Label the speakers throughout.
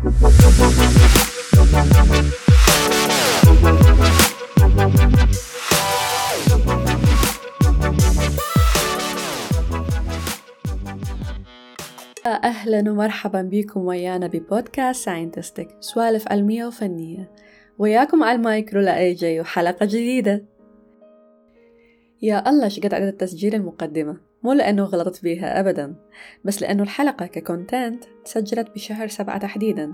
Speaker 1: أهلا ومرحبا بكم ويانا ببودكاست ساينتستك سوالف علمية وفنية. وياكم على المايك رولا أي جي وحلقة جديدة. يا الله شقد عدد تسجيل المقدمة؟ مو لأنه غلطت بيها أبدا بس لأنه الحلقة ككونتنت تسجلت بشهر سبعة تحديدا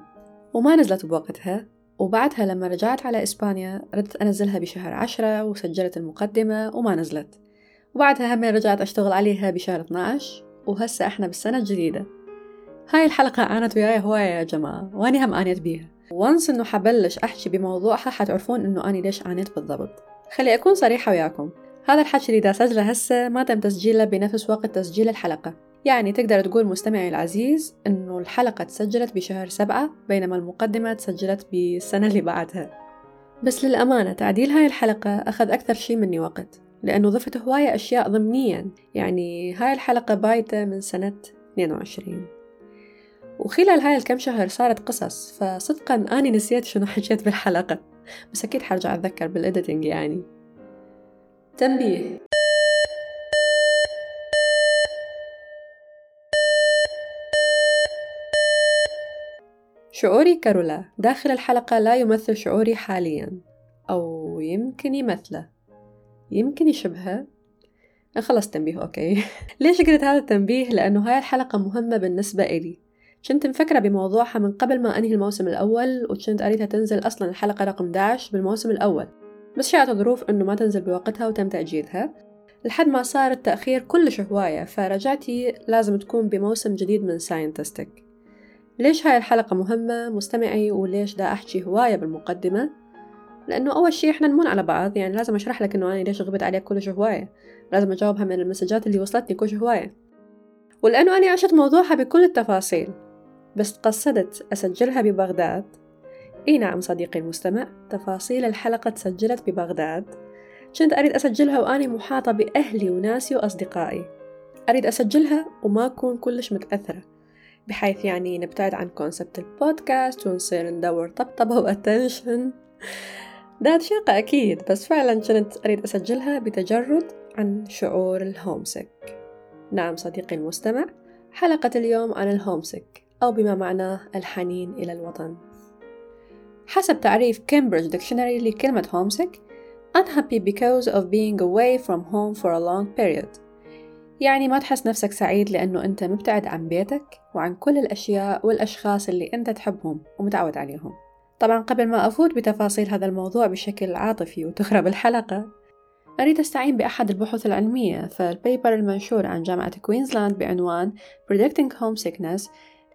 Speaker 1: وما نزلت بوقتها وبعدها لما رجعت على إسبانيا ردت أنزلها بشهر عشرة وسجلت المقدمة وما نزلت. وبعدها هم رجعت أشتغل عليها بشهر 12 وهسه إحنا بالسنة الجديدة. هاي الحلقة عانت وياي هواية يا جماعة وأني هم عانيت بيها. وانس إنه حبلش أحكي بموضوعها حتعرفون إنه أني ليش عانيت بالضبط. خلي أكون صريحة وياكم. هذا الحكي اللي دا سجله هسه ما تم تسجيله بنفس وقت تسجيل الحلقة. يعني تقدر تقول مستمعي العزيز إنه الحلقة تسجلت بشهر سبعة بينما المقدمة تسجلت بالسنة اللي بعدها. بس للأمانة تعديل هاي الحلقة أخذ أكثر شي مني وقت لأنه ضفت هواية أشياء ضمنيا. يعني هاي الحلقة بايتة من سنة 22 وخلال هاي الكم شهر صارت قصص فصدقا أني نسيت شنو حكيت بالحلقة. بس أكيد حرجع أتذكر بال editing يعني. تنبيه. شعوري كرولا داخل الحلقة لا يمثل شعوري حاليا أو يمكن يمثله. يمكن يشبهه. خلص تنبيه okay. ليش قلت هذا التنبيه؟ لأنه هاي الحلقة مهمة بالنسبة إلي. كنت مفكرة بموضوعها من قبل ما أنهي الموسم الأول وكنت أريدها تنزل أصلا الحلقة رقم 11 بالموسم الأول. بس شاءت الظروف أنه ما تنزل بوقتها وتم تأجيلها. لحد ما صار التأخير كلش هواية فرجعتي لازم تكون بموسم جديد من ساينتستك ليش هاي الحلقة مهمة مستمعي وليش دا أحكي هواية بالمقدمة؟ لأنه أول شي إحنا نمون على بعض يعني لازم أشرح لك إنه أنا ليش غبت عليك كلش هواية. لازم أجاوبها من المسجات اللي وصلتني كلش هواية. ولأنه أنا عشت موضوعها بكل التفاصيل بس قصدت أسجلها ببغداد. إي نعم صديقي المستمع تفاصيل الحلقة تسجلت ببغداد. كنت أريد أسجلها وأني محاطة بأهلي وناسي وأصدقائي. أريد أسجلها وما أكون كلش متأثرة بحيث يعني نبتعد عن concept البودكاست ونصير ندور طبطبة و attention دا أتشاقى أكيد بس فعلا كنت أريد أسجلها بتجرد عن شعور ال homesick نعم صديقي المستمع حلقة اليوم عن ال homesick أو بما معناه الحنين إلى الوطن. حسب تعريف Cambridge Dictionary لكلمة homesick unhappy because of being away from home for a long period. يعني ما تحس نفسك سعيد لأنه أنت مبتعد عن بيتك وعن كل الأشياء والأشخاص اللي أنت تحبهم ومتعود عليهم. طبعا قبل ما أفوت بتفاصيل هذا الموضوع بشكل عاطفي وتخرب الحلقة أريد أستعين بأحد البحوث العلمية فال paper المنشور عن جامعة كوينزلاند بعنوان Predicting Homesickness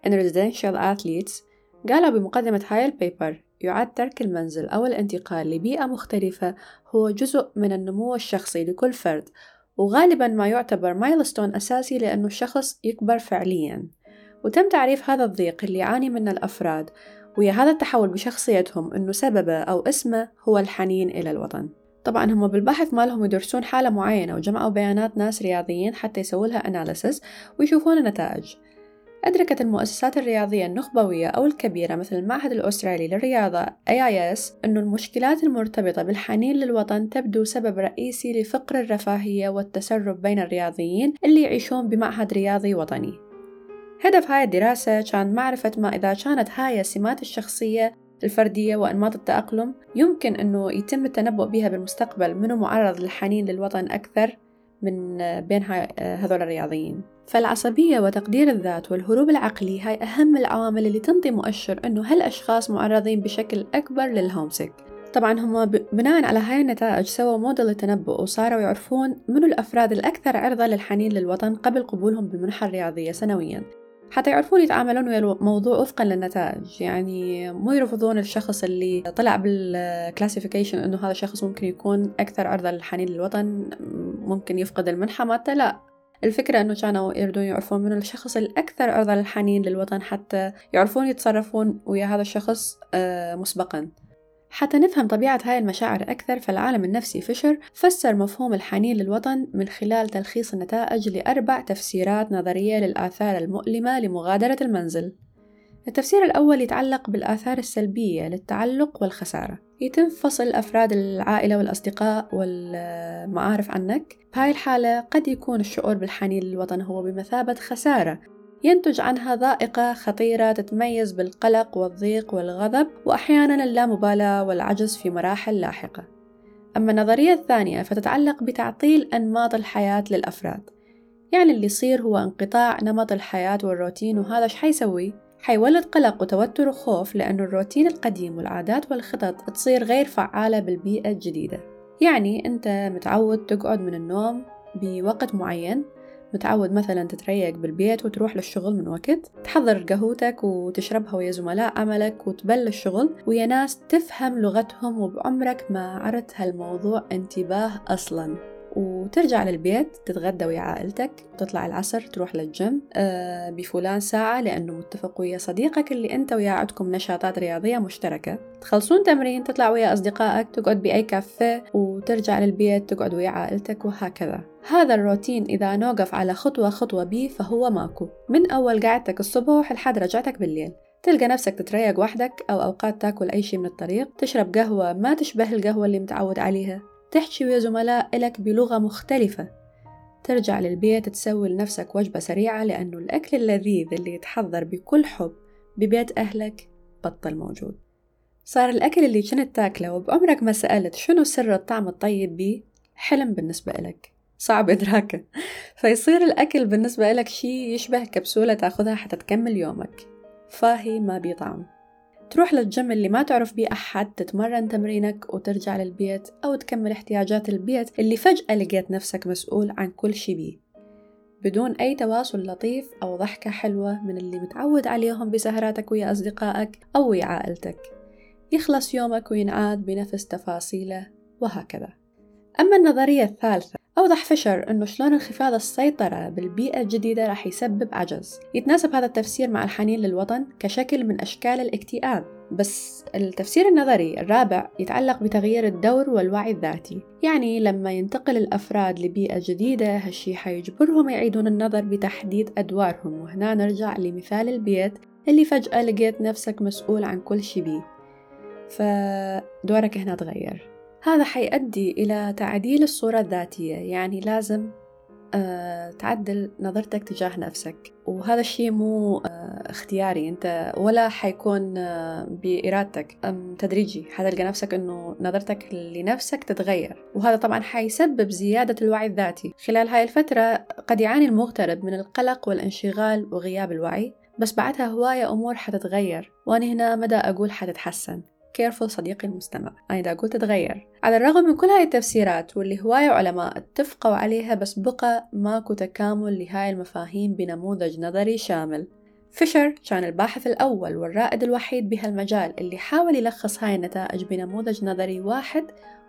Speaker 1: in Residential Athletes قالوا بمقدمة هاي ال paper يعد ترك المنزل أو الانتقال لبيئة مختلفة هو جزء من النمو الشخصي لكل فرد وغالبا ما يعتبر milestone أساسي لأنه الشخص يكبر فعليا. وتم تعريف هذا الضيق اللي يعاني منه الأفراد ويا هذا التحول بشخصيتهم أنه سببه أو اسمه هو الحنين إلى الوطن. طبعا هم بالبحث مالهم يدرسون حالة معينة وجمعوا بيانات ناس رياضيين حتى يسووا لها ويشوفون النتائج. أدركت المؤسسات الرياضية النخبوية أو الكبيرة مثل المعهد الأسترالي للرياضة AIS أن المشكلات المرتبطة بالحنين للوطن تبدو سبب رئيسي لفقر الرفاهية والتسرب بين الرياضيين اللي يعيشون بمعهد رياضي وطني. هدف هاي الدراسة كان معرفة ما إذا كانت هاي السمات الشخصية الفردية وأنماط التأقلم يمكن أنه يتم التنبؤ بها بالمستقبل منو معرض للحنين للوطن أكثر من بين هذول الرياضيين. فالعصبية وتقدير الذات والهروب العقلي هاي أهم العوامل اللي تنطي مؤشر أنه هالأشخاص معرضين بشكل أكبر لل homesick. طبعا هم بناء على هاي النتائج سووا موديل التنبؤ وصاروا يعرفون منو الأفراد الأكثر عرضة للحنين للوطن قبل قبولهم بالمنحة الرياضية سنويا. حتى يعرفون يتعاملون ويا الموضوع وفقا للنتائج. يعني مو يرفضون الشخص اللي طلع بال classification إنه هذا الشخص ممكن يكون أكثر عرضة للحنين للوطن ممكن يفقد المنحة مالته لا. الفكرة أنه كانوا يريدون يعرفون من الشخص الأكثر عرضة للحنين للوطن حتى يعرفون يتصرفون ويا هذا الشخص آه، مسبقا. حتى نفهم طبيعة هاي المشاعر أكثر فالعالم النفسي فيشر فسر مفهوم الحنين للوطن من خلال تلخيص النتائج لأربع تفسيرات نظرية للآثار المؤلمة لمغادرة المنزل. التفسير الأول يتعلق بالآثار السلبية للتعلق والخسارة. يتم فصل أفراد العائلة والأصدقاء والمعارف عنك. بهاي الحالة قد يكون الشعور بالحنين للوطن هو بمثابة خسارة. ينتج عنها ضائقة خطيرة تتميز بالقلق والضيق والغضب وأحيانا اللامبالاة والعجز في مراحل لاحقة. أما النظرية الثانية فتتعلق بتعطيل أنماط الحياة للأفراد. يعني اللي يصير هو انقطاع نمط الحياة والروتين وهذا إيش حيسوي؟ حيولد قلق وتوتر وخوف لأنه الروتين القديم والعادات والخطط تصير غير فعالة بالبيئة الجديدة. يعني أنت متعود تقعد من النوم بوقت معين متعود مثلا تتريق بالبيت وتروح للشغل من وقت تحضر قهوتك وتشربها ويا زملاء عملك وتبلش شغل ويا ناس تفهم لغتهم وبعمرك ما عرت هالموضوع انتباه أصلا. وترجع للبيت تتغدى ويا عائلتك وتطلع العصر تروح للجيم آه بفلان ساعة لأنه متفق ويا صديقك اللي أنت وياه عندكم نشاطات رياضية مشتركة. تخلصون تمرين تطلع ويا أصدقائك تقعد بأي كافيه وترجع للبيت تقعد ويا عائلتك وهكذا. هذا الروتين إذا نوقف على خطوة خطوة بيه فهو ماكو. من أول قعدتك الصبح لحد رجعتك بالليل. تلقى نفسك تتريق وحدك أو أوقات تاكل أي شيء من الطريق تشرب قهوة ما تشبه القهوة اللي متعود عليها. تحكي ويا زملاء إلك بلغة مختلفة. ترجع للبيت تسوي لنفسك وجبة سريعة لأنه الأكل اللذيذ اللي يتحضر بكل حب ببيت أهلك بطل موجود. صار الأكل اللي كنت تاكله وبعمرك ما سألت شنو سر الطعم الطيب بيه حلم بالنسبة إلك. صعب إدراكه فيصير الأكل بالنسبة إلك شي يشبه كبسولة تاخذها حتى تكمل يومك. فاهي ما بيطعم تروح للجيم اللي ما تعرف بيه أحد تتمرن تمرينك وترجع للبيت أو تكمل احتياجات البيت اللي فجأة لقيت نفسك مسؤول عن كل شي بيه. بدون أي تواصل لطيف أو ضحكة حلوة من اللي متعود عليهم بسهراتك ويا أصدقائك أو ويا عائلتك. يخلص يومك وينعاد بنفس تفاصيله وهكذا. أما النظرية الثالثة أوضح فيشر أنه شلون انخفاض السيطرة بالبيئة الجديدة راح يسبب عجز. يتناسب هذا التفسير مع الحنين للوطن كشكل من أشكال الاكتئاب بس التفسير النظري الرابع يتعلق بتغيير الدور والوعي الذاتي. يعني لما ينتقل الأفراد لبيئة جديدة هالشي حيجبرهم يعيدون النظر بتحديد أدوارهم. وهنا نرجع لمثال البيت اللي فجأة لقيت نفسك مسؤول عن كل شي بيه. فدورك هنا تغير. هذا حيؤدي إلى تعديل الصورة الذاتية. يعني لازم آه تعدل نظرتك تجاه نفسك. وهذا الشيء مو آه اختياري. أنت ولا حيكون آه بإرادتك أم تدريجي. حتلقى نفسك إنه نظرتك لنفسك تتغير. وهذا طبعا حيسبب زيادة الوعي الذاتي. خلال هاي الفترة قد يعاني المغترب من القلق والانشغال وغياب الوعي. بس بعدها هواية أمور حتتغير. وأنا هنا ما دا أقول حتتحسن. careful صديقي المستمع. أنا إذا قلت تغير. على الرغم من كل هاي التفسيرات واللي هواية علماء اتفقوا عليها بس بقى ماكو تكامل لهاي المفاهيم بنموذج نظري شامل. فيشر كان الباحث الأول والرائد الوحيد بهالمجال اللي حاول يلخص هاي النتائج بنموذج نظري واحد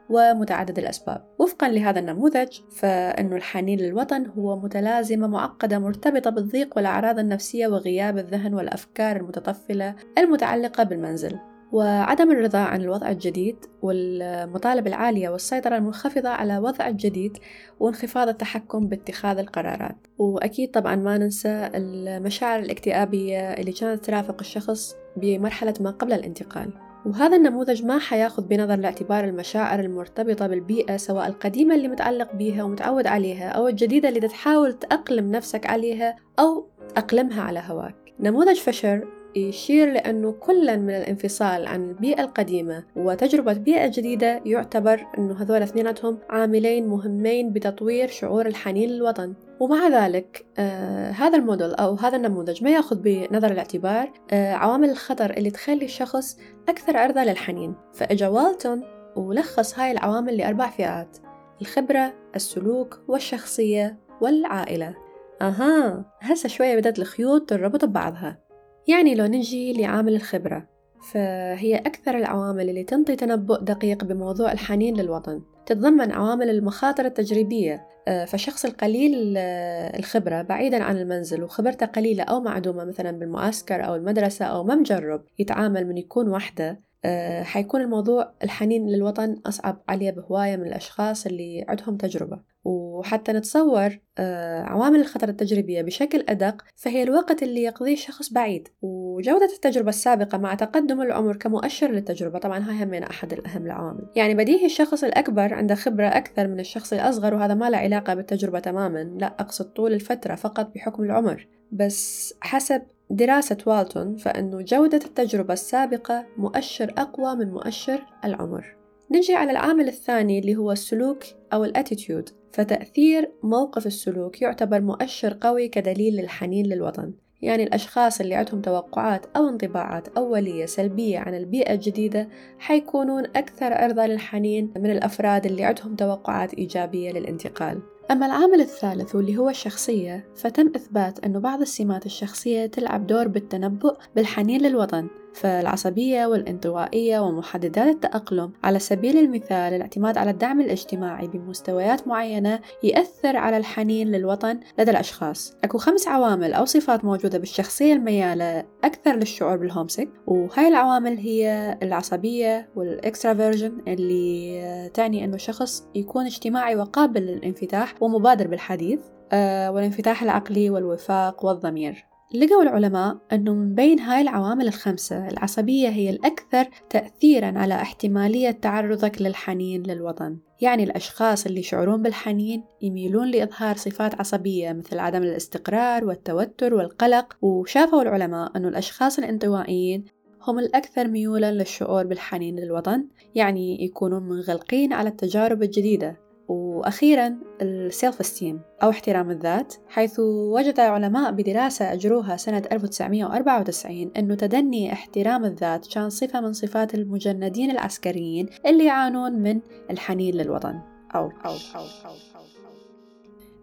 Speaker 1: ومتعدد الأسباب. وفقا لهذا النموذج فإنه الحنين للوطن هو متلازمة معقدة مرتبطة بالضيق والأعراض النفسية وغياب الذهن والأفكار المتطفلة المتعلقة بالمنزل. وعدم الرضا عن الوضع الجديد والمطالبة العالية والسيطرة المنخفضة على وضع الجديد وانخفاض التحكم باتخاذ القرارات. وأكيد طبعا ما ننسى المشاعر الاكتئابية اللي كانت ترافق الشخص بمرحلة ما قبل الانتقال. وهذا النموذج ما حياخذ بنظر الاعتبار المشاعر المرتبطة بالبيئة سواء القديمة اللي متعلق بيها ومتعود عليها أو الجديدة اللي تحاول تأقلم نفسك عليها أو تأقلمها على هواك. نموذج فشر يشير لأنه كلا من الانفصال عن البيئة القديمة وتجربة بيئة جديدة يعتبر أنه هذول اثنيناتهم عاملين مهمين بتطوير شعور الحنين للوطن. ومع ذلك آه هذا الموديل أو هذا النموذج ما يأخذ بنظر الاعتبار آه عوامل الخطر اللي تخلي الشخص أكثر عرضة للحنين. فإجا والتون ولخص هاي العوامل لأربع فئات الخبرة السلوك والشخصية والعائلة. أها هسه شوية بدأت الخيوط تربط ببعضها. يعني لو نجي لعامل الخبرة فهي أكثر العوامل اللي تنطي تنبؤ دقيق بموضوع الحنين للوطن. تتضمن عوامل المخاطر التجريبية آه، فالشخص القليل آه، الخبرة بعيدا عن المنزل وخبرته قليلة أو معدومة مثلا بالمعسكر أو المدرسة أو ما مجرب يتعامل من يكون وحده آه، حيكون الموضوع الحنين للوطن أصعب عليه بهواية من الأشخاص اللي عندهم تجربة. وحتى نتصور آه، عوامل الخطر التجريبية بشكل أدق فهي الوقت اللي يقضيه شخص بعيد. وجودة التجربة السابقة مع تقدم العمر كمؤشر للتجربة طبعا هاي همين أحد الأهم العوامل. يعني بديهي الشخص الأكبر عنده خبرة أكثر من الشخص الأصغر وهذا ما له علاقة بالتجربة تماما. لا أقصد طول الفترة فقط بحكم العمر. بس حسب دراسة والتون فإنه جودة التجربة السابقة مؤشر أقوى من مؤشر العمر. نجي على العامل الثاني اللي هو السلوك أو الأتيتيود. فتأثير موقف السلوك يعتبر مؤشر قوي كدليل للحنين للوطن. يعني الأشخاص اللي عندهم توقعات أو انطباعات أولية سلبية عن البيئة الجديدة حيكونون أكثر عرضة للحنين من الأفراد اللي عندهم توقعات إيجابية للانتقال. أما العامل الثالث واللي هو الشخصية فتم إثبات أن بعض السمات الشخصية تلعب دور بالتنبؤ بالحنين للوطن. فالعصبية والانطوائية ومحددات التأقلم على سبيل المثال الاعتماد على الدعم الاجتماعي بمستويات معينة يأثر على الحنين للوطن لدى الأشخاص. أكو خمس عوامل أو صفات موجودة بالشخصية الميالة أكثر للشعور بالهومسك وهاي العوامل هي العصبية والإكسترافيرجن اللي تعني أنه شخص يكون اجتماعي وقابل للانفتاح ومبادر بالحديث آه، والانفتاح العقلي والوفاق والضمير. لقوا العلماء أنه من بين هاي العوامل الخمسة العصبية هي الأكثر تأثيرا على احتمالية تعرضك للحنين للوطن. يعني الأشخاص اللي يشعرون بالحنين يميلون لإظهار صفات عصبية مثل عدم الاستقرار والتوتر والقلق وشافوا العلماء أنه الأشخاص الانطوائيين هم الأكثر ميولا للشعور بالحنين للوطن يعني يكونون منغلقين على التجارب الجديدة. وأخيرا السيلف استيم أو احترام الذات حيث وجد علماء بدراسة أجروها سنة 1994 أنه تدني احترام الذات كان صفة من صفات المجندين العسكريين اللي يعانون من الحنين للوطن. أو أو أو, أو,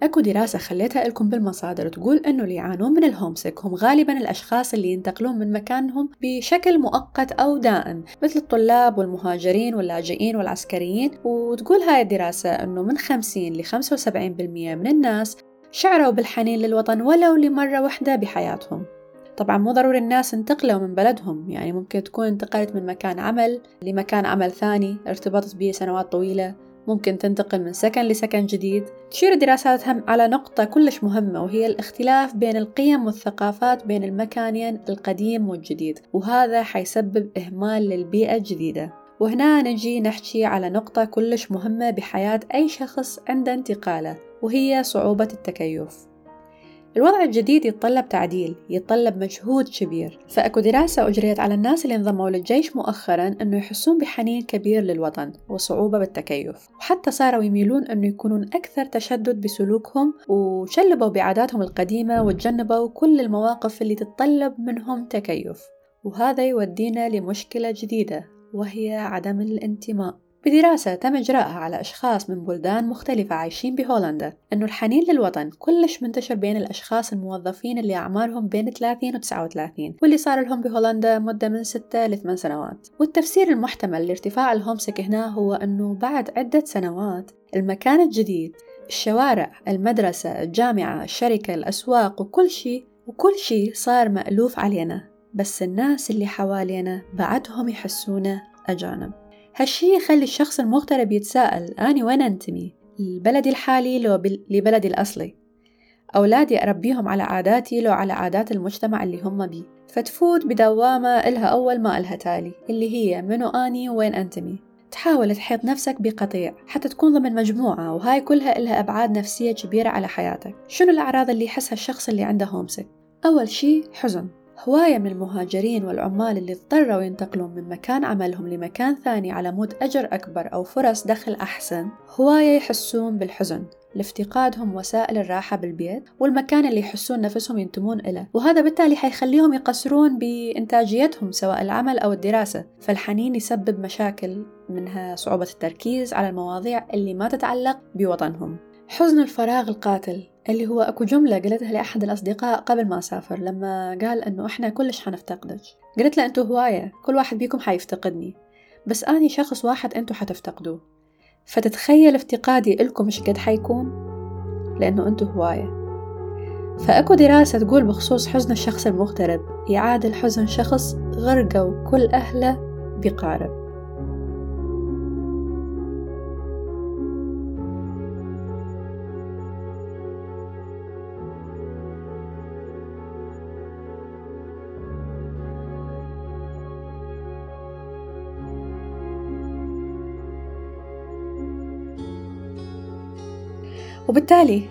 Speaker 1: أكو دراسة خليتها لكم بالمصادر تقول إنه اللي يعانون من الهومسك هم غالبا الأشخاص اللي ينتقلون من مكانهم بشكل مؤقت أو دائم مثل الطلاب والمهاجرين واللاجئين والعسكريين. وتقول هاي الدراسة إنه من 50 ل 75% من الناس شعروا بالحنين للوطن ولو لمرة واحدة بحياتهم. طبعا مو ضروري الناس انتقلوا من بلدهم يعني ممكن تكون انتقلت من مكان عمل لمكان عمل ثاني ارتبطت به سنوات طويلة. ممكن تنتقل من سكن لسكن جديد. تشير الدراسات هم على نقطة كلش مهمة وهي الاختلاف بين القيم والثقافات بين المكانين القديم والجديد وهذا حيسبب إهمال للبيئة الجديدة. وهنا نجي نحكي على نقطة كلش مهمة بحياة أي شخص عند انتقاله وهي صعوبة التكيف. الوضع الجديد يتطلب تعديل يتطلب مجهود كبير. فأكو دراسة أجريت على الناس اللي انضموا للجيش مؤخرا أنه يحسون بحنين كبير للوطن وصعوبة بالتكيف. وحتى صاروا يميلون أنه يكونون أكثر تشدد بسلوكهم وشلبوا بعاداتهم القديمة وتجنبوا كل المواقف اللي تتطلب منهم تكيف. وهذا يودينا لمشكلة جديدة وهي عدم الانتماء. بدراسة تم إجراءها على أشخاص من بلدان مختلفة عايشين بهولندا أنه الحنين للوطن كلش منتشر بين الأشخاص الموظفين اللي أعمارهم بين 30 و 39 واللي صار لهم بهولندا مدة من 6 ل 8 سنوات. والتفسير المحتمل لارتفاع الهومسك هنا هو أنه بعد عدة سنوات المكان الجديد الشوارع المدرسة الجامعة الشركة الأسواق وكل شيء وكل شيء صار مألوف علينا بس الناس اللي حوالينا بعدهم يحسونه أجانب. هالشي يخلي الشخص المغترب يتساءل أني وين أنتمي؟ لبلدي الحالي لو لبلدي الأصلي. أولادي أربيهم على عاداتي لو على عادات المجتمع اللي هم بيه. فتفوت بدوامة إلها أول ما إلها تالي اللي هي منو أني وين أنتمي؟ تحاول تحيط نفسك بقطيع حتى تكون ضمن مجموعة وهاي كلها إلها أبعاد نفسية كبيرة على حياتك. شنو الأعراض اللي يحسها الشخص اللي عنده هومسك؟ أول شي حزن. هواية من المهاجرين والعمال اللي اضطروا ينتقلون من مكان عملهم لمكان ثاني على مود أجر أكبر أو فرص دخل أحسن هواية يحسون بالحزن لافتقادهم وسائل الراحة بالبيت والمكان اللي يحسون نفسهم ينتمون إليه وهذا بالتالي حيخليهم يقصرون بإنتاجيتهم سواء العمل أو الدراسة فالحنين يسبب مشاكل منها صعوبة التركيز على المواضيع اللي ما تتعلق بوطنهم. حزن الفراغ القاتل اللي هو أكو جملة قلتها لأحد الأصدقاء قبل ما أسافر لما قال أنه إحنا كلش حنفتقدك. قلت له أنتو هواية كل واحد بيكم حيفتقدني. بس أني شخص واحد أنتو حتفتقدوه. فتتخيل افتقادي إلكم إيش قد حيكون؟ لأنه أنتو هواية. فأكو دراسة تقول بخصوص حزن الشخص المغترب يعادل حزن شخص غرقوا كل أهله بقارب. وبالتالي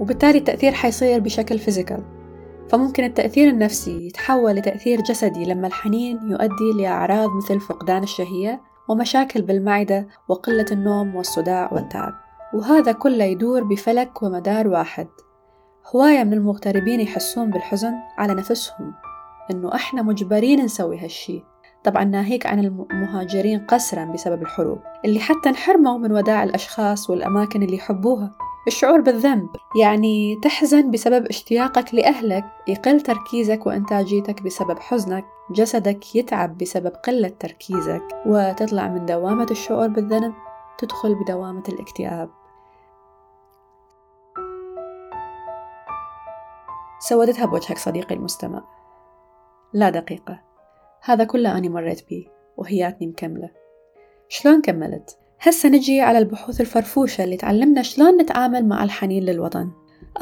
Speaker 1: وبالتالي التأثير حيصير بشكل فيزيكال فممكن التأثير النفسي يتحول لتأثير جسدي لما الحنين يؤدي لأعراض مثل فقدان الشهية ومشاكل بالمعدة وقلة النوم والصداع والتعب. وهذا كله يدور بفلك ومدار واحد. هواية من المغتربين يحسون بالحزن على نفسهم إنه إحنا مجبرين نسوي هالشي. طبعا ناهيك عن المهاجرين قسرا بسبب الحروب اللي حتى انحرموا من وداع الأشخاص والأماكن اللي يحبوها. الشعور بالذنب يعني تحزن بسبب اشتياقك لأهلك يقل تركيزك وإنتاجيتك بسبب حزنك. جسدك يتعب بسبب قلة تركيزك وتطلع من دوامة الشعور بالذنب تدخل بدوامة الاكتئاب. سودتها بوجهك صديقي المستمع. لا دقيقة. هذا كله أني مريت بيه وهياتني مكملة. شلون كملت؟ هسه نجي على البحوث الفرفوشة اللي تعلمنا شلون نتعامل مع الحنين للوطن.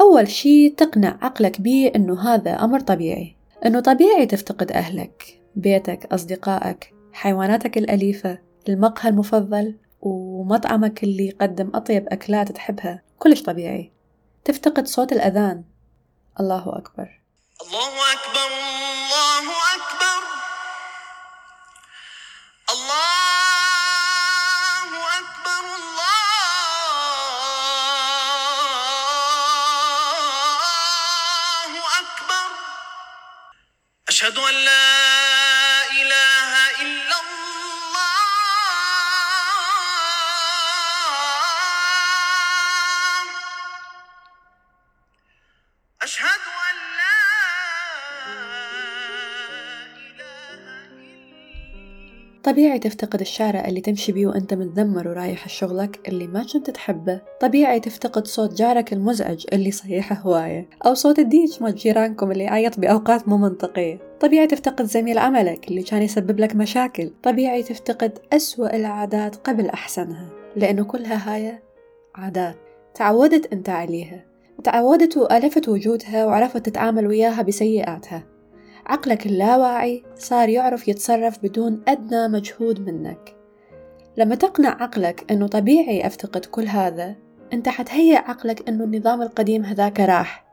Speaker 1: أول شي تقنع عقلك بيه إنه هذا أمر طبيعي. إنه طبيعي تفتقد أهلك بيتك أصدقائك حيواناتك الأليفة المقهى المفضل ومطعمك اللي يقدم أطيب أكلات تحبها. كلش طبيعي. تفتقد صوت الأذان. الله أكبر. الله أكبر. أشهد أن لا طبيعي تفتقد الشارع اللي تمشي بيه وأنت متذمر ورايح شغلك اللي ما كنت تحبه. طبيعي تفتقد صوت جارك المزعج اللي صيحه هواية أو صوت الديش مال جيرانكم اللي يعيط بأوقات مو منطقية. طبيعي تفتقد زميل عملك اللي كان يسبب لك مشاكل. طبيعي تفتقد أسوأ العادات قبل أحسنها لأنه كلها هاي عادات تعودت أنت عليها. تعودت وألفت وجودها وعرفت تتعامل وياها بسيئاتها. عقلك اللاواعي صار يعرف يتصرف بدون أدنى مجهود منك. لما تقنع عقلك أنه طبيعي أفتقد كل هذا أنت حتهيئ عقلك أنه النظام القديم هذاك راح.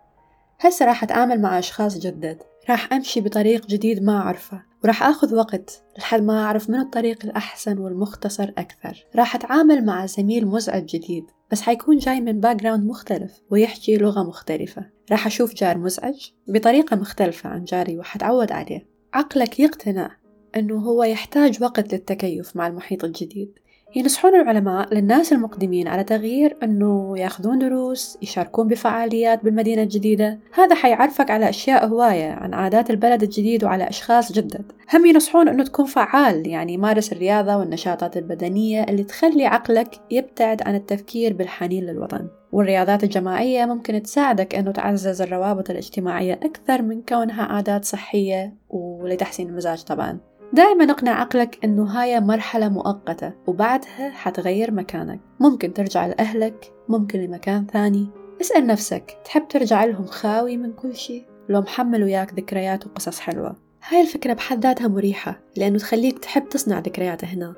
Speaker 1: هسه راح أتعامل مع أشخاص جدد. راح أمشي بطريق جديد ما أعرفه وراح أخذ وقت لحد ما أعرف من الطريق الأحسن والمختصر أكثر. راح أتعامل مع زميل مزعج جديد بس حيكون جاي من background مختلف ويحكي لغة مختلفة. راح أشوف جار مزعج بطريقة مختلفة عن جاري وحتعود عليه. عقلك يقتنع أنه هو يحتاج وقت للتكيف مع المحيط الجديد. ينصحون العلماء للناس المقدمين على تغيير أنه ياخذون دروس يشاركون بفعاليات بالمدينة الجديدة. هذا حيعرفك على أشياء هواية عن عادات البلد الجديد وعلى أشخاص جدد. هم ينصحون أنه تكون فعال يعني مارس الرياضة والنشاطات البدنية اللي تخلي عقلك يبتعد عن التفكير بالحنين للوطن. والرياضات الجماعية ممكن تساعدك أنه تعزز الروابط الاجتماعية أكثر من كونها عادات صحية ولتحسين المزاج طبعا. دائما اقنع عقلك انه هاي مرحلة مؤقتة وبعدها حتغير مكانك. ممكن ترجع لأهلك ممكن لمكان ثاني. اسأل نفسك تحب ترجع لهم خاوي من كل شيء؟ لو محمل وياك ذكريات وقصص حلوة. هاي الفكرة بحد ذاتها مريحة لأنه تخليك تحب تصنع ذكريات هنا.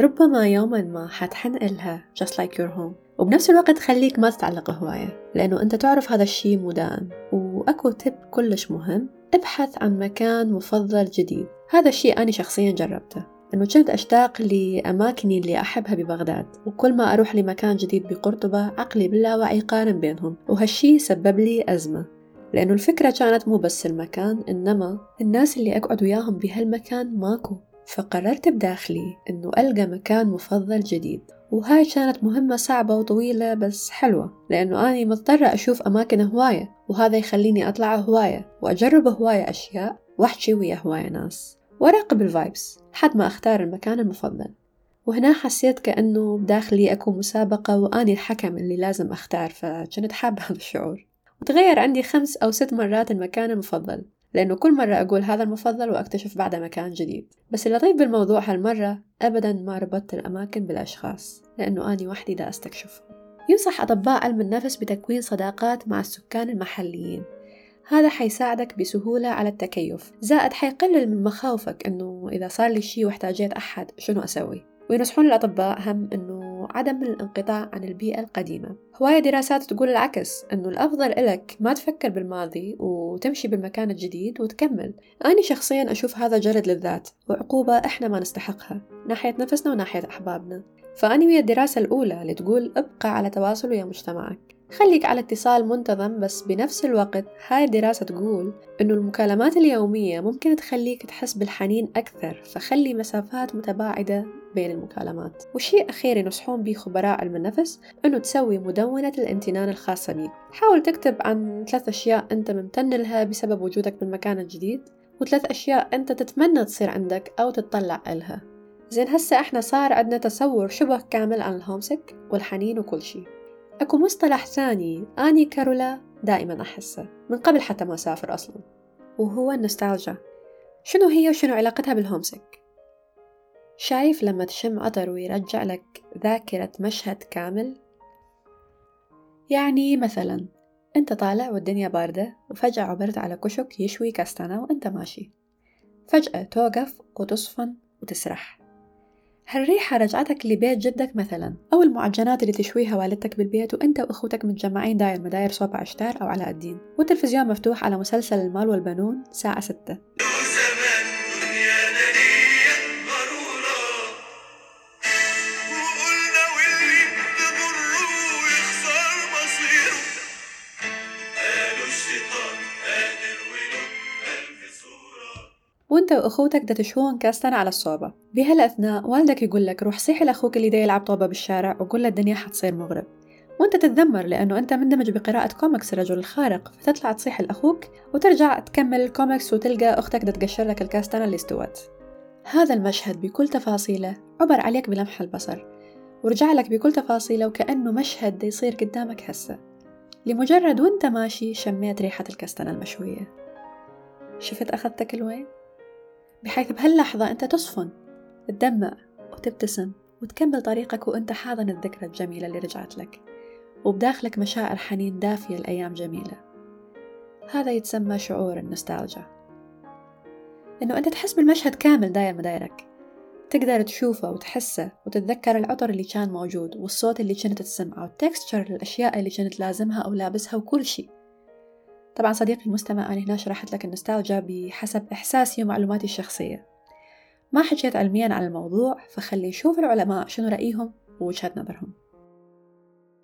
Speaker 1: ربما يوما ما حتحن إلها just like your home. وبنفس الوقت تخليك ما تتعلق هواية لأنه أنت تعرف هذا الشيء مو دائم وأكو تب كلش مهم. ابحث عن مكان مفضل جديد. هذا الشيء أنا شخصيا جربته أنه كنت أشتاق لأماكني اللي أحبها ببغداد وكل ما أروح لمكان جديد بقرطبة عقلي باللاوعي يقارن بينهم وهالشي سبب لي أزمة. لأنه الفكرة كانت مو بس المكان إنما الناس اللي أقعد وياهم بهالمكان ماكو. فقررت بداخلي إنه ألقى مكان مفضل جديد وهاي كانت مهمة صعبة وطويلة بس حلوة لأنه أنا مضطرة أشوف أماكن هواية وهذا يخليني أطلع هواية وأجرب هواية أشياء وأحكي ويا هواية ناس. وأراقب الفايبس لحد ما أختار المكان المفضل. وهنا حسيت كأنه بداخلي أكون مسابقة وأني الحكم اللي لازم أختار فكنت حابة هذا الشعور. وتغير عندي خمس أو ست مرات المكان المفضل. لأنه كل مرة أقول هذا المفضل وأكتشف بعده مكان جديد. بس اللطيف بالموضوع هالمرة أبدا ما ربطت الأماكن بالأشخاص لأنه أني وحدي دا أستكشفهم ينصح أطباء علم النفس بتكوين صداقات مع السكان المحليين. هذا حيساعدك بسهولة على التكيف. زائد حيقلل من مخاوفك أنه إذا صار لي شي واحتاجيت أحد شنو أسوي؟ وينصحون الأطباء هم أنه عدم الانقطاع عن البيئة القديمة. هواية دراسات تقول العكس أنه الأفضل إلك ما تفكر بالماضي وتمشي بالمكان الجديد وتكمل. أنا شخصيا أشوف هذا جلد للذات وعقوبة إحنا ما نستحقها ناحية نفسنا وناحية أحبابنا. فأني ويا الدراسة الأولى اللي تقول ابقى على تواصل ويا مجتمعك. خليك على اتصال منتظم بس بنفس الوقت هاي الدراسة تقول إنه المكالمات اليومية ممكن تخليك تحس بالحنين أكثر فخلي مسافات متباعدة بين المكالمات. وشيء أخير ينصحون به خبراء علم النفس إنه تسوي مدونة الامتنان الخاصة بيك. حاول تكتب عن ثلاث أشياء أنت ممتن لها بسبب وجودك بالمكان الجديد وثلاث أشياء أنت تتمنى تصير عندك أو تتطلع إلها. زين هسه إحنا صار عندنا تصور شبه كامل عن الهومسك والحنين وكل شي أكو مصطلح ثاني أني كارولا دائما أحسه من قبل حتى ما أسافر أصلا وهو النوستالجيا شنو هي وشنو علاقتها بالهومسك؟ شايف لما تشم عطر ويرجع لك ذاكرة مشهد كامل؟ يعني مثلا أنت طالع والدنيا باردة وفجأة عبرت على كشك يشوي كستنة وأنت ماشي فجأة توقف وتصفن وتسرح هالريحة رجعتك لبيت جدك مثلا؟ أو المعجنات اللي تشويها والدتك بالبيت وأنت وأخوتك متجمعين داير مداير صوب عشتار أو على الدين؟ والتلفزيون مفتوح على مسلسل المال والبنون ساعة ستة. وانت واخوتك دا تشوون كاستنة على الصوبة بهالأثناء والدك يقول لك روح صيح لأخوك اللي دا يلعب طوبة بالشارع وقول له الدنيا حتصير مغرب. وانت تتذمر لأنه أنت مندمج بقراءة كوميكس الرجل الخارق فتطلع تصيح لأخوك وترجع تكمل الكوميكس وتلقى أختك تقشر لك الكاستنة اللي استوت. هذا المشهد بكل تفاصيله عبر عليك بلمح البصر. ورجع لك بكل تفاصيله وكأنه مشهد دا يصير قدامك هسه. لمجرد وانت ماشي شميت ريحة الكاستنة المشوية. شفت أخذتك لوين؟ بحيث بهاللحظة أنت تصفن تدمع وتبتسم وتكمل طريقك وأنت حاضن الذكرى الجميلة اللي رجعت لك. وبداخلك مشاعر حنين دافية لأيام جميلة. هذا يتسمى شعور النوستالجيا. إنه أنت تحس بالمشهد كامل داير مدايرك. تقدر تشوفه وتحسه وتتذكر العطر اللي كان موجود والصوت اللي كنت تسمعه والتكستشر للأشياء اللي كنت لازمها أو لابسها وكل شيء. طبعا صديقي المستمع أنا هنا شرحت لك النوستالجيا بحسب إحساسي ومعلوماتي الشخصية. ما حكيت علميا عن الموضوع فخلي نشوف العلماء شنو رأيهم ووجهة نظرهم.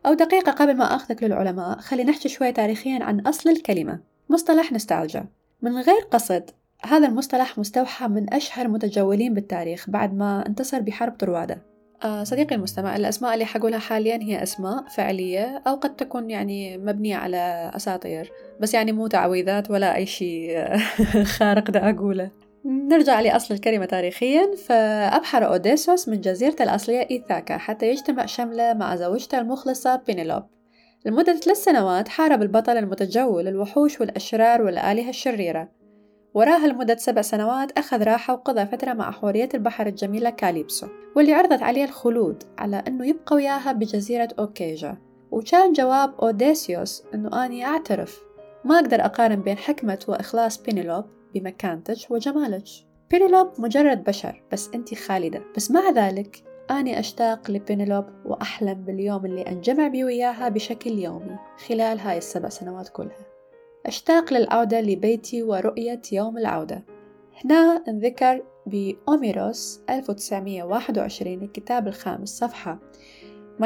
Speaker 1: أو دقيقة قبل ما أخذك للعلماء خلي نحكي شوي تاريخيا عن أصل الكلمة مصطلح نوستالجيا. من غير قصد هذا المصطلح مستوحى من أشهر متجولين بالتاريخ بعد ما انتصر بحرب طروادة. صديقي المستمع الأسماء اللي حقولها حاليا هي أسماء فعلية أو قد تكون يعني مبنية على أساطير بس يعني مو تعويذات ولا أي شيء خارق ده أقوله. نرجع لأصل الكلمة تاريخيا فأبحر أوديسوس من جزيرته الأصلية إيثاكا حتى يجتمع شمله مع زوجته المخلصة بينيلوب. لمدة ثلاث سنوات حارب البطل المتجول الوحوش والأشرار والآلهة الشريرة. وراها لمدة سبع سنوات أخذ راحة وقضى فترة مع حورية البحر الجميلة كاليبسو واللي عرضت عليه الخلود على أنه يبقى وياها بجزيرة أوجيجيا. وكان جواب أوديسيوس أنه أني أعترف. ما أقدر أقارن بين حكمة وإخلاص بينيلوب بمكانتك وجمالك بينيلوب مجرد بشر بس أنت خالدة. بس مع ذلك أني أشتاق لبينيلوب وأحلم باليوم اللي أنجمع بي وياها بشكل يومي خلال هاي السبع سنوات كلها. أشتاق للعودة لبيتي ورؤية يوم العودة. هنا انذكر بأوميروس 1921 الكتاب الخامس صفحة 78-79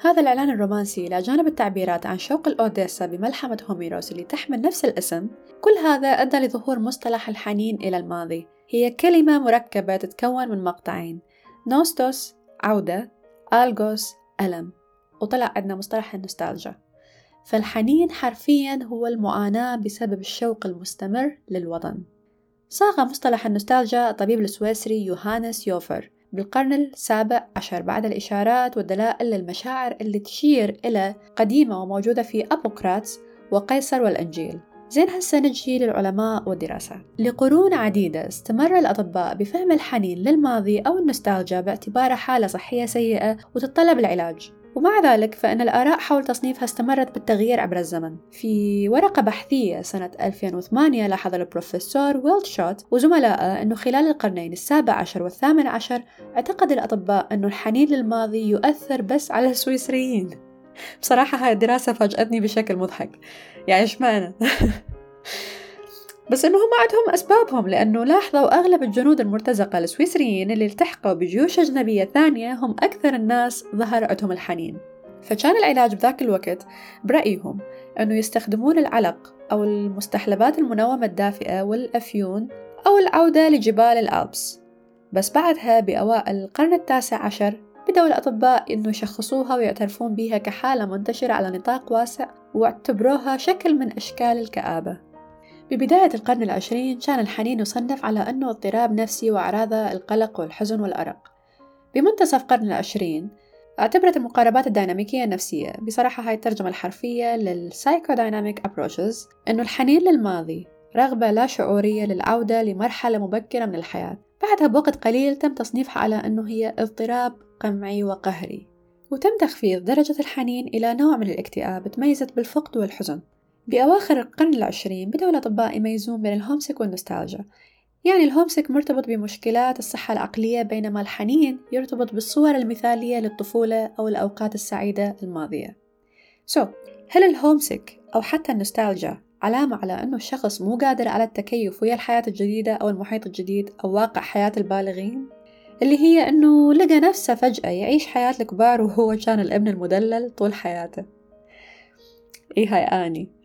Speaker 1: هذا الإعلان الرومانسي إلى جانب التعبيرات عن شوق الأوديسا بملحمة هوميروس اللي تحمل نفس الاسم. كل هذا أدى لظهور مصطلح الحنين إلى الماضي. هي كلمة مركبة تتكون من مقطعين نوستوس عودة ألغوس ألم. وطلع عندنا مصطلح النوستالجيا. فالحنين حرفيا هو المعاناة بسبب الشوق المستمر للوطن. صاغ مصطلح النوستالجيا الطبيب السويسري يوهانس يوفر بالقرن السابع عشر بعد الإشارات والدلائل للمشاعر اللي تشير إلى قديمة وموجودة في أبوقراطس وقيصر والإنجيل. زين هسه نجي للعلماء والدراسات لقرون عديدة استمر الأطباء بفهم الحنين للماضي أو النوستالجيا باعتباره حالة صحية سيئة وتتطلب العلاج. ومع ذلك فإن الآراء حول تصنيفها استمرت بالتغيير عبر الزمن. في ورقة بحثية سنة 2008 لاحظ البروفيسور ويلد شوت وزملائه أنه خلال القرنين السابع عشر والثامن عشر اعتقد الأطباء أنه الحنين للماضي يؤثر بس على السويسريين. بصراحة هاي الدراسة فاجأتني بشكل مضحك. يعني إيش معنى؟ بس إنه هم عندهم أسبابهم لأنه لاحظوا أغلب الجنود المرتزقة السويسريين اللي التحقوا بجيوش أجنبية ثانية هم أكثر الناس ظهر عندهم الحنين. فكان العلاج بذاك الوقت برأيهم أنه يستخدمون العلق أو المستحلبات المنومة الدافئة والأفيون أو العودة لجبال الألبس. بس بعدها بأوائل القرن التاسع عشر بدأوا الأطباء إنه يشخصوها ويعترفون بها كحالة منتشرة على نطاق واسع واعتبروها شكل من أشكال الكآبة. ببداية القرن العشرين كان الحنين يصنف على أنه اضطراب نفسي وأعراضه القلق والحزن والأرق. بمنتصف القرن العشرين اعتبرت المقاربات الديناميكية النفسية بصراحة هاي الترجمة الحرفية لل psychodynamic approaches أنه الحنين للماضي رغبة لا شعورية للعودة لمرحلة مبكرة من الحياة. بعدها بوقت قليل تم تصنيفها على أنه هي اضطراب قمعي وقهري وتم تخفيض درجة الحنين إلى نوع من الاكتئاب تميزت بالفقد والحزن. بأواخر القرن العشرين بدأوا الأطباء يميزون بين الهومسك والنوستالجيا. يعني الهومسك مرتبط بمشكلات الصحة العقلية بينما الحنين يرتبط بالصور المثالية للطفولة أو الأوقات السعيدة الماضية سو so, هل الهومسك أو حتى النوستالجيا علامة على أنه الشخص مو قادر على التكيف ويا الحياة الجديدة أو المحيط الجديد أو واقع حياة البالغين؟ اللي هي أنه لقى نفسه فجأة يعيش حياة الكبار وهو كان الابن المدلل طول حياته. إيه هاي آني؟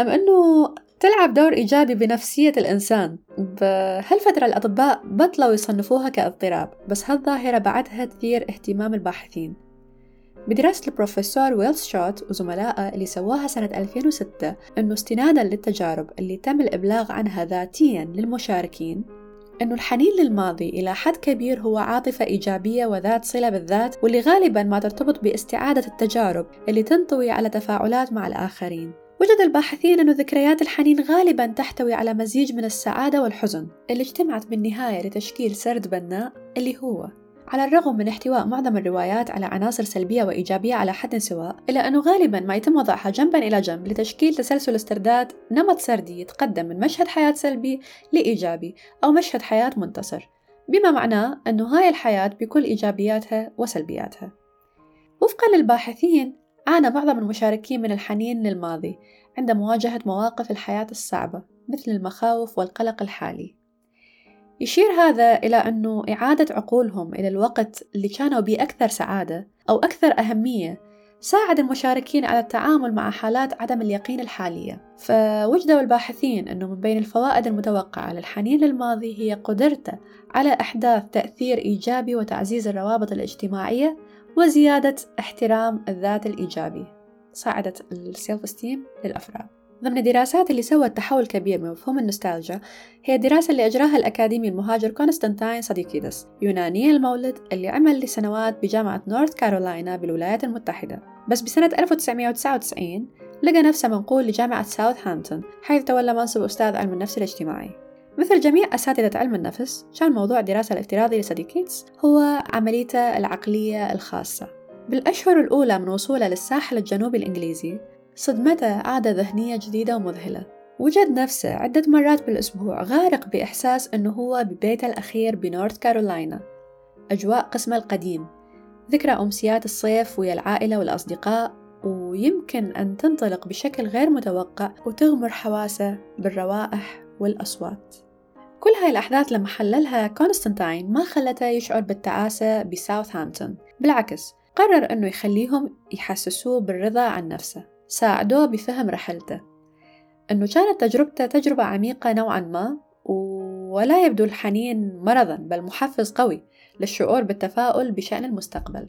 Speaker 1: أم أنه تلعب دور إيجابي بنفسية الإنسان؟ بهالفترة الأطباء بطلوا يصنفوها كاضطراب بس هالظاهرة بعدها تثير اهتمام الباحثين. بدراسة البروفيسور ويلز شوت وزملائه اللي سواها سنة 2006 أنه استنادا للتجارب اللي تم الإبلاغ عنها ذاتيا للمشاركين أنه الحنين للماضي إلى حد كبير هو عاطفة إيجابية وذات صلة بالذات واللي غالبا ما ترتبط باستعادة التجارب اللي تنطوي على تفاعلات مع الآخرين. وجد الباحثين أن ذكريات الحنين غالبا تحتوي على مزيج من السعادة والحزن اللي اجتمعت بالنهاية لتشكيل سرد بناء اللي هو على الرغم من احتواء معظم الروايات على عناصر سلبية وإيجابية على حد سواء إلا أنه غالبا ما يتم وضعها جنبا إلى جنب لتشكيل تسلسل استرداد نمط سردي يتقدم من مشهد حياة سلبي لإيجابي أو مشهد حياة منتصر بما معناه أنه هاي الحياة بكل إيجابياتها وسلبياتها. وفقا للباحثين عانى معظم المشاركين من الحنين للماضي عند مواجهة مواقف الحياة الصعبة مثل المخاوف والقلق الحالي. يشير هذا إلى أنه إعادة عقولهم إلى الوقت اللي كانوا به أكثر سعادة أو أكثر أهمية ساعد المشاركين على التعامل مع حالات عدم اليقين الحالية. فوجدوا الباحثين أنه من بين الفوائد المتوقعة للحنين للماضي هي قدرته على إحداث تأثير إيجابي وتعزيز الروابط الاجتماعية وزيادة احترام الذات الإيجابي ساعدت ال self esteem للأفراد. ضمن الدراسات اللي سوت تحول كبير من مفهوم النوستالجيا هي الدراسة اللي أجراها الأكاديمي المهاجر كونستانتاين صديقيدس يوناني المولد اللي عمل لسنوات بجامعة نورث كارولاينا بالولايات المتحدة. بس بسنة 1999 لقى نفسه منقول لجامعة ساوثهامبتون حيث تولى منصب أستاذ علم النفس الاجتماعي. مثل جميع أساتذة علم النفس كان موضوع الدراسة الافتراضي لصديقيتس هو عمليته العقلية الخاصة. بالأشهر الأولى من وصوله للساحل الجنوبي الإنجليزي صدمته عادة ذهنية جديدة ومذهلة. وجد نفسه عدة مرات بالأسبوع غارق بإحساس أنه هو ببيته الأخير بنورث كارولاينا. أجواء قسمه القديم ذكرى أمسيات الصيف ويا العائلة والأصدقاء ويمكن أن تنطلق بشكل غير متوقع وتغمر حواسه بالروائح والأصوات. كل هاي الأحداث لما حللها كونستانتاين ما خلته يشعر بالتعاسة بساوثهامبتون. بالعكس قرر أنه يخليهم يحسسوه بالرضا عن نفسه. ساعدوه بفهم رحلته. أنه كانت تجربته تجربة عميقة نوعا ما ولا يبدو الحنين مرضا بل محفز قوي للشعور بالتفاؤل بشأن المستقبل.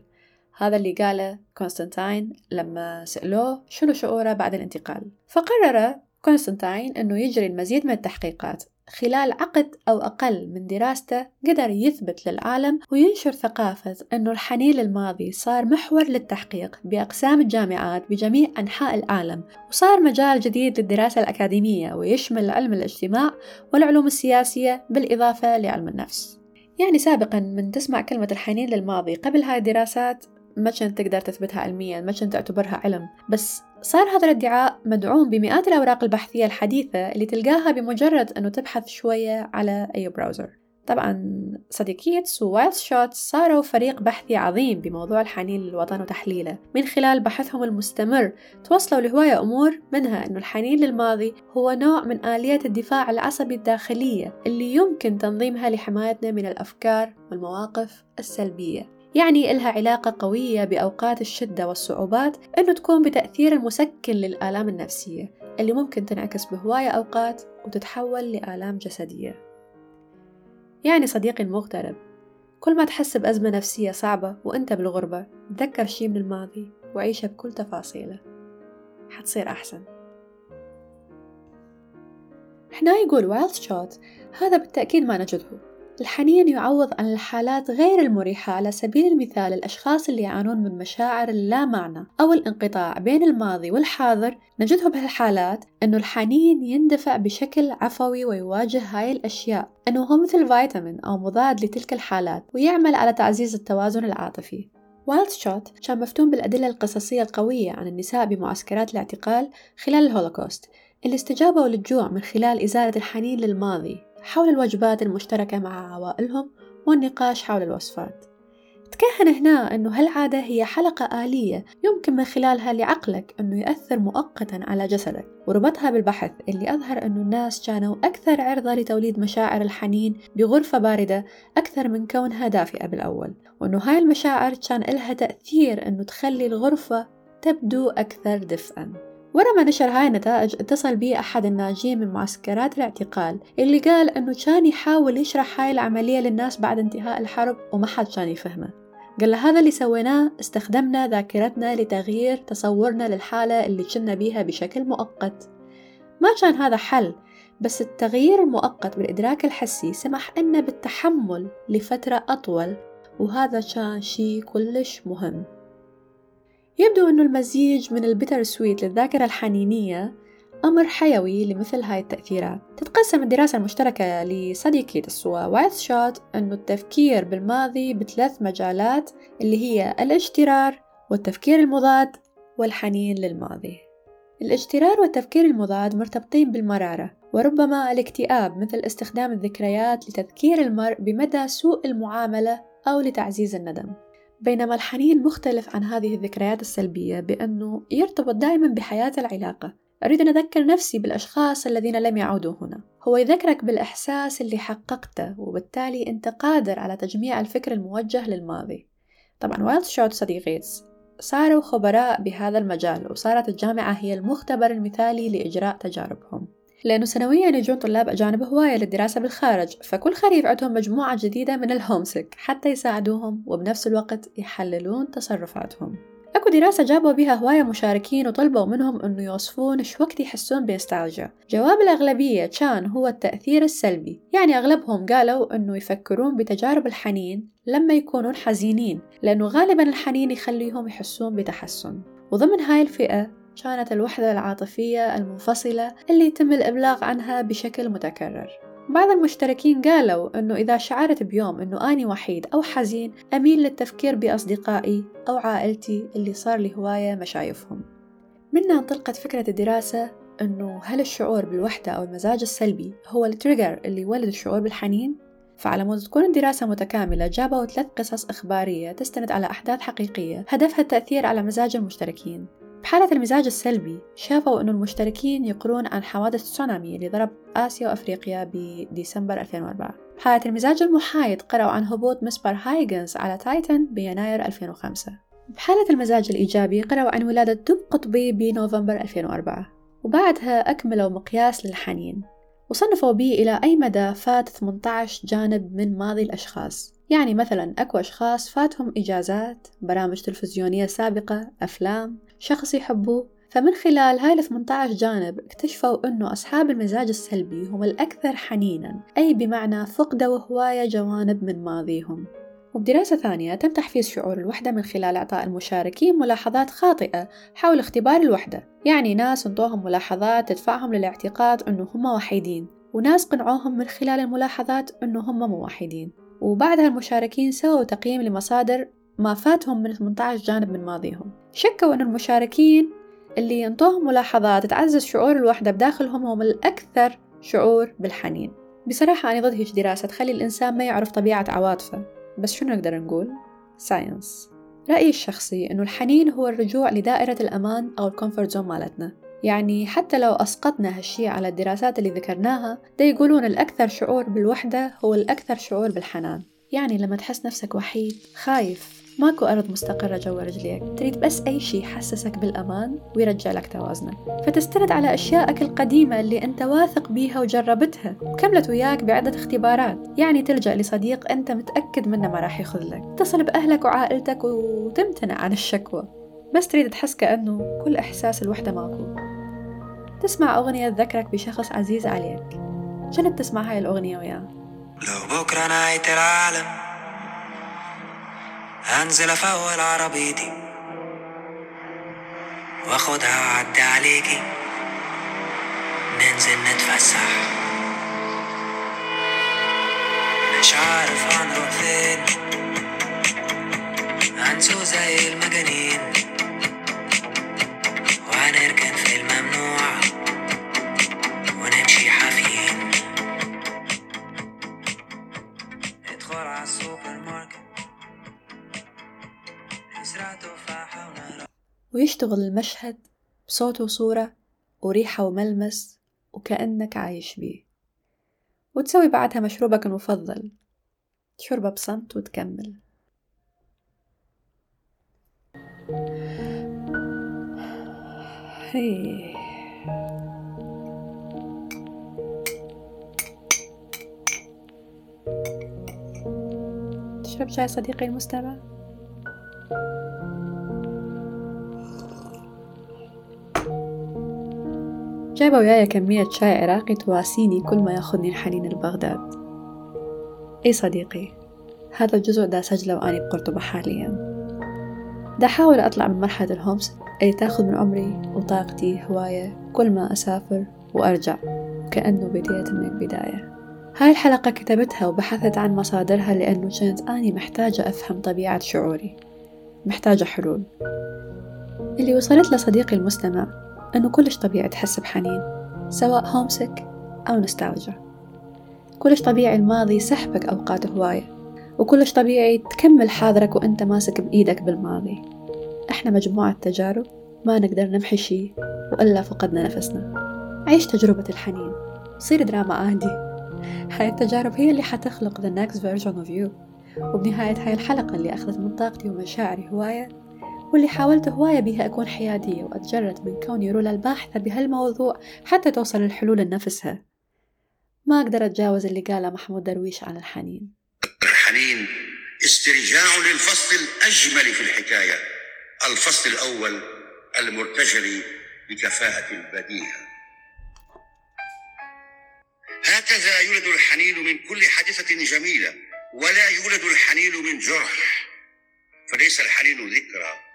Speaker 1: هذا اللي قاله كونستانتاين لما سألوه شنو شعوره بعد الانتقال. فقرر كونستانتاين أنه يجري المزيد من التحقيقات. خلال عقد أو أقل من دراسته قدر يثبت للعالم وينشر ثقافة أنه الحنين للماضي صار محور للتحقيق بأقسام الجامعات بجميع أنحاء العالم وصار مجال جديد للدراسة الأكاديمية ويشمل علم الاجتماع والعلوم السياسية بالإضافة لعلم النفس. يعني سابقا من تسمع كلمة الحنين للماضي قبل هاي الدراسات ما كنت تقدر تثبتها علميا ما كنت تعتبرها علم بس صار هذا الادعاء مدعوم بمئات الأوراق البحثية الحديثة اللي تلقاها بمجرد أنه تبحث شوية على أي browser طبعا صديقيدس ووايلد شوت صاروا فريق بحثي عظيم بموضوع الحنين للوطن وتحليله. من خلال بحثهم المستمر توصلوا لهواية أمور منها أنه الحنين للماضي هو نوع من آلية الدفاع العصبي الداخلية اللي يمكن تنظيمها لحمايتنا من الأفكار والمواقف السلبية. يعني إلها علاقة قوية بأوقات الشدة والصعوبات إنه تكون بتأثير المسكن للآلام النفسية اللي ممكن تنعكس بهواية أوقات وتتحول لآلام جسدية. يعني صديقي المغترب كل ما تحس بأزمة نفسية صعبة وأنت بالغربة تذكر شي من الماضي وعيشه بكل تفاصيله. حتصير أحسن. هنا يقول وايلد شوت هذا بالتأكيد ما نجده. الحنين يعوض عن الحالات غير المريحة على سبيل المثال الأشخاص اللي يعانون من مشاعر اللا معنى أو الانقطاع بين الماضي والحاضر نجده بهالحالات أنه الحنين يندفع بشكل عفوي ويواجه هاي الأشياء أنه هو مثل فيتامين أو مضاد لتلك الحالات ويعمل على تعزيز التوازن العاطفي. وايلد شوت كان مفتون بالأدلة القصصية القوية عن النساء بمعسكرات الاعتقال خلال الهولوكوست اللي استجابوا للجوع من خلال إثارة الحنين للماضي. حول الوجبات المشتركة مع عوائلهم والنقاش حول الوصفات. تكهن هنا أنه هالعادة هي حلقة آلية يمكن من خلالها لعقلك أنه يأثر مؤقتا على جسدك وربطها بالبحث اللي أظهر أنه الناس كانوا أكثر عرضة لتوليد مشاعر الحنين بغرفة باردة أكثر من كونها دافئة بالأول وأنه هاي المشاعر كان إلها تأثير أنه تخلي الغرفة تبدو أكثر دفئا. ورا ما نشر هاي النتائج اتصل بي أحد الناجين من معسكرات الاعتقال اللي قال أنه كان يحاول يشرح هاي العملية للناس بعد انتهاء الحرب وما حد كان يفهمه. قال هذا اللي سويناه استخدمنا ذاكرتنا لتغيير تصورنا للحالة اللي كنا بيها بشكل مؤقت. ما كان هذا حل بس التغيير المؤقت بالإدراك الحسي سمح لنا بالتحمل لفترة أطول وهذا كان شي كلش مهم. يبدو أنه المزيج من ال bitter sweet للذاكرة الحنينية أمر حيوي لمثل هاي التأثيرات. تتقسم الدراسة المشتركة لصديقيدس ووايلد شوت أنه التفكير بالماضي بثلاث مجالات اللي هي الاجترار والتفكير المضاد والحنين للماضي. الاجترار والتفكير المضاد مرتبطين بالمرارة وربما الاكتئاب مثل استخدام الذكريات لتذكير المرء بمدى سوء المعاملة أو لتعزيز الندم. بينما الحنين مختلف عن هذه الذكريات السلبية بأنه يرتبط دائما بحياة العلاقة. أريد أن أذكر نفسي بالأشخاص الذين لم يعودوا هنا. هو يذكرك بالإحساس اللي حققته وبالتالي أنت قادر على تجميع الفكر الموجه للماضي. طبعا وايلد شوت صديقيتس صاروا خبراء بهذا المجال وصارت الجامعة هي المختبر المثالي لإجراء تجاربهم. لأنه سنويا يجون طلاب أجانب هواية للدراسة بالخارج فكل خريف عندهم مجموعة جديدة من الهومسك حتى يساعدوهم وبنفس الوقت يحللون تصرفاتهم. أكو دراسة جابوا بها هواية مشاركين وطلبوا منهم أنه يوصفون شو وقت يحسون بنستالجيا جواب الأغلبية كان هو التأثير السلبي يعني أغلبهم قالوا أنه يفكرون بتجارب الحنين لما يكونون حزينين لأنه غالبا الحنين يخليهم يحسون بتحسن. وضمن هاي الفئة كانت الوحدة العاطفية المنفصلة اللي يتم الإبلاغ عنها بشكل متكرر. بعض المشتركين قالوا أنه إذا شعرت بيوم أنه أني وحيد أو حزين أميل للتفكير بأصدقائي أو عائلتي اللي صار لي هواية مشايفهم. منها انطلقت فكرة الدراسة أنه هل الشعور بالوحدة أو المزاج السلبي هو ال trigger اللي يولد الشعور بالحنين؟ فعلى مود تكون الدراسة متكاملة جابوا ثلاث قصص إخبارية تستند على أحداث حقيقية هدفها التأثير على مزاج المشتركين. بحالة المزاج السلبي شافوا أن المشتركين يقرون عن حوادث تسونامي اللي ضرب آسيا وأفريقيا بديسمبر 2004 بحالة المزاج المحايد قرأوا عن هبوط مسبار هايجنز على تايتن بيناير 2005 بحالة المزاج الإيجابي قرأوا عن ولادة دب قطبي بنوفمبر 2004 وبعدها أكملوا مقياس للحنين. وصنفوا به إلى أي مدى فات 18 جانب من ماضي الأشخاص. يعني مثلا أكو أشخاص فاتهم إجازات برامج تلفزيونية سابقة أفلام شخص يحبوه فمن خلال هاي ال 18 جانب اكتشفوا أنه أصحاب المزاج السلبي هم الأكثر حنينا أي بمعنى فقدوا هواية جوانب من ماضيهم. وبدراسة ثانية تم تحفيز شعور الوحدة من خلال إعطاء المشاركين ملاحظات خاطئة حول اختبار الوحدة. يعني ناس انطوهم ملاحظات تدفعهم للاعتقاد أنه هم وحيدين وناس قنعوهم من خلال الملاحظات أنه هم مو وحيدين وبعدها المشاركين سووا تقييم لمصادر ما فاتهم من 18 جانب من ماضيهم. شكوا أن المشاركين اللي ينطوهم ملاحظات تعزز شعور الوحدة بداخلهم هم الأكثر شعور بالحنين. بصراحة أنا ضد هيج دراسة تخلي الإنسان ما يعرف طبيعة عواطفه. بس شنو نقدر نقول؟ science رأيي الشخصي أنه الحنين هو الرجوع لدائرة الأمان أو ال comfort zone مالتنا. يعني حتى لو أسقطنا هالشي على الدراسات اللي ذكرناها دا يقولون الأكثر شعور بالوحدة هو الأكثر شعور بالحنين. يعني لما تحس نفسك وحيد خايف ماكو أرض مستقرة جوا رجليك. تريد بس أي شي يحسسك بالأمان ويرجع لك توازنك فتستند على أشيائك القديمة اللي أنت واثق بيها وجربتها. وكملت وياك بعدة اختبارات. يعني تلجأ لصديق أنت متأكد منه ما راح يخذ لك. تصل بأهلك وعائلتك وتمتنع عن الشكوى. بس تريد تحس كأنه كل إحساس الوحدة ماكو. تسمع أغنية تذكرك بشخص عزيز عليك. جرب تسمع هاي الأغنية وياه؟
Speaker 2: لو بكرة نهاية العالم هنزل أفول عربيتي واخدها وأعدي عليكي. ننزل نتفسح. مش عارف هنروح فين. هنسوق زي المجانين. وهنركن في الممنوع.
Speaker 1: ويشتغل المشهد بصوت وصورة وريحة وملمس وكأنك عايش بيه وتسوي بعدها مشروبك المفضل تشربه بصمت وتكمل هي. تشرب شاي صديقي المستمع؟ جايبة وياي كمية شاي عراقي تواسيني كل ما ياخذني الحنين لبغداد. أي صديقي هذا الجزء دا سجله وأني بقرطبة حاليا. دا أحاول أطلع من مرحلة الهومس اللي تاخذ من عمري وطاقتي هواية كل ما أسافر وأرجع كأنه بديت من البداية. هاي الحلقة كتبتها وبحثت عن مصادرها لأنه كنت أني محتاجة أفهم طبيعة شعوري محتاجة حلول. اللي وصلت لصديقي المستمع أنه كلش طبيعي تحس بحنين سواء هومسك أو نستالجا كلش طبيعي الماضي يسحبك أوقات هواية وكلش طبيعي تكمل حاضرك وأنت ماسك بإيدك بالماضي. إحنا مجموعة تجارب ما نقدر نمحي شي وإلا فقدنا نفسنا. عيش تجربة الحنين صير دراما عادي. هاي التجارب هي اللي حتخلق the next version of you وبنهاية هاي الحلقة اللي أخذت من طاقتي ومشاعري هواية واللي حاولت هواية بها أكون حيادية وأتجرد من كوني رولا الباحثة بهالموضوع حتى توصل الحلول لنفسها. ما أقدر أتجاوز اللي قاله محمود درويش عن الحنين.
Speaker 3: الحنين استرجاع للفصل الأجمل في الحكاية الفصل الأول المرتجل بكفاءة البديهة. هكذا يولد الحنين من كل حادثة جميلة ولا يولد الحنين من جرح. فليس الحنين ذكرى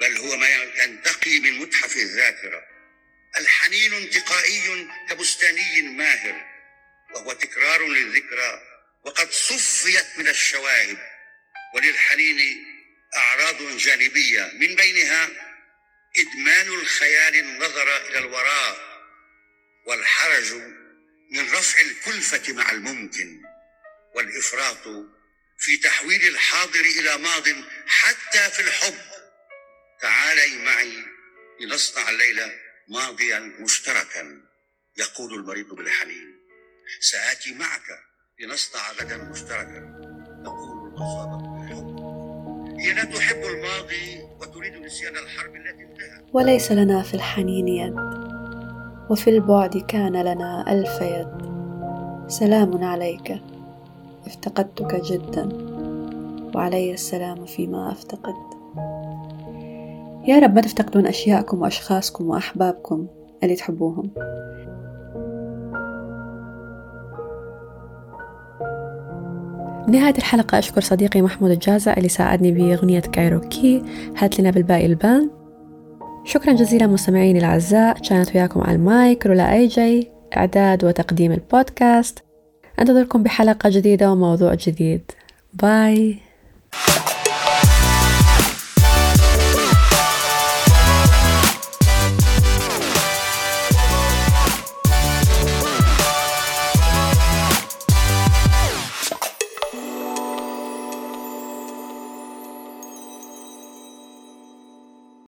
Speaker 3: بل هو ما ينتقي من متحف الذاكرة. الحنين انتقائي كبستاني ماهر وهو تكرار للذكرى وقد صفيت من الشوائب وللحنين أعراض جانبية من بينها إدمان الخيال النظر إلى الوراء والحرج من رفع الكلفة مع الممكن والإفراط في تحويل الحاضر إلى ماض حتى في الحب. تعالي معي لنصنع الليلة ماضيا مشتركا يقول المريض بالحنين سآتي معك لنصنع غدا مشتركا تقول المصابة بالحب هي لا تحب الماضي وتريد نسيان الحرب التي انتهت.
Speaker 1: وليس لنا في الحنين يد وفي البعد كان لنا ألف يد. سلام عليك افتقدتك جدا وعلي السلام فيما أفتقد يا رب ما تفتقدون أشياءكم وأشخاصكم وأحبابكم اللي تحبوهم. بنهاية الحلقة أشكر صديقي محمود الجازع اللي ساعدني بأغنية كايروكي. هات لنا بالباقي لبان شكرا جزيلا مستمعيني الأعزاء. كانت وياكم على المايك رولا أي جي. إعداد وتقديم البودكاست. أنتظركم بحلقة جديدة وموضوع جديد. bye.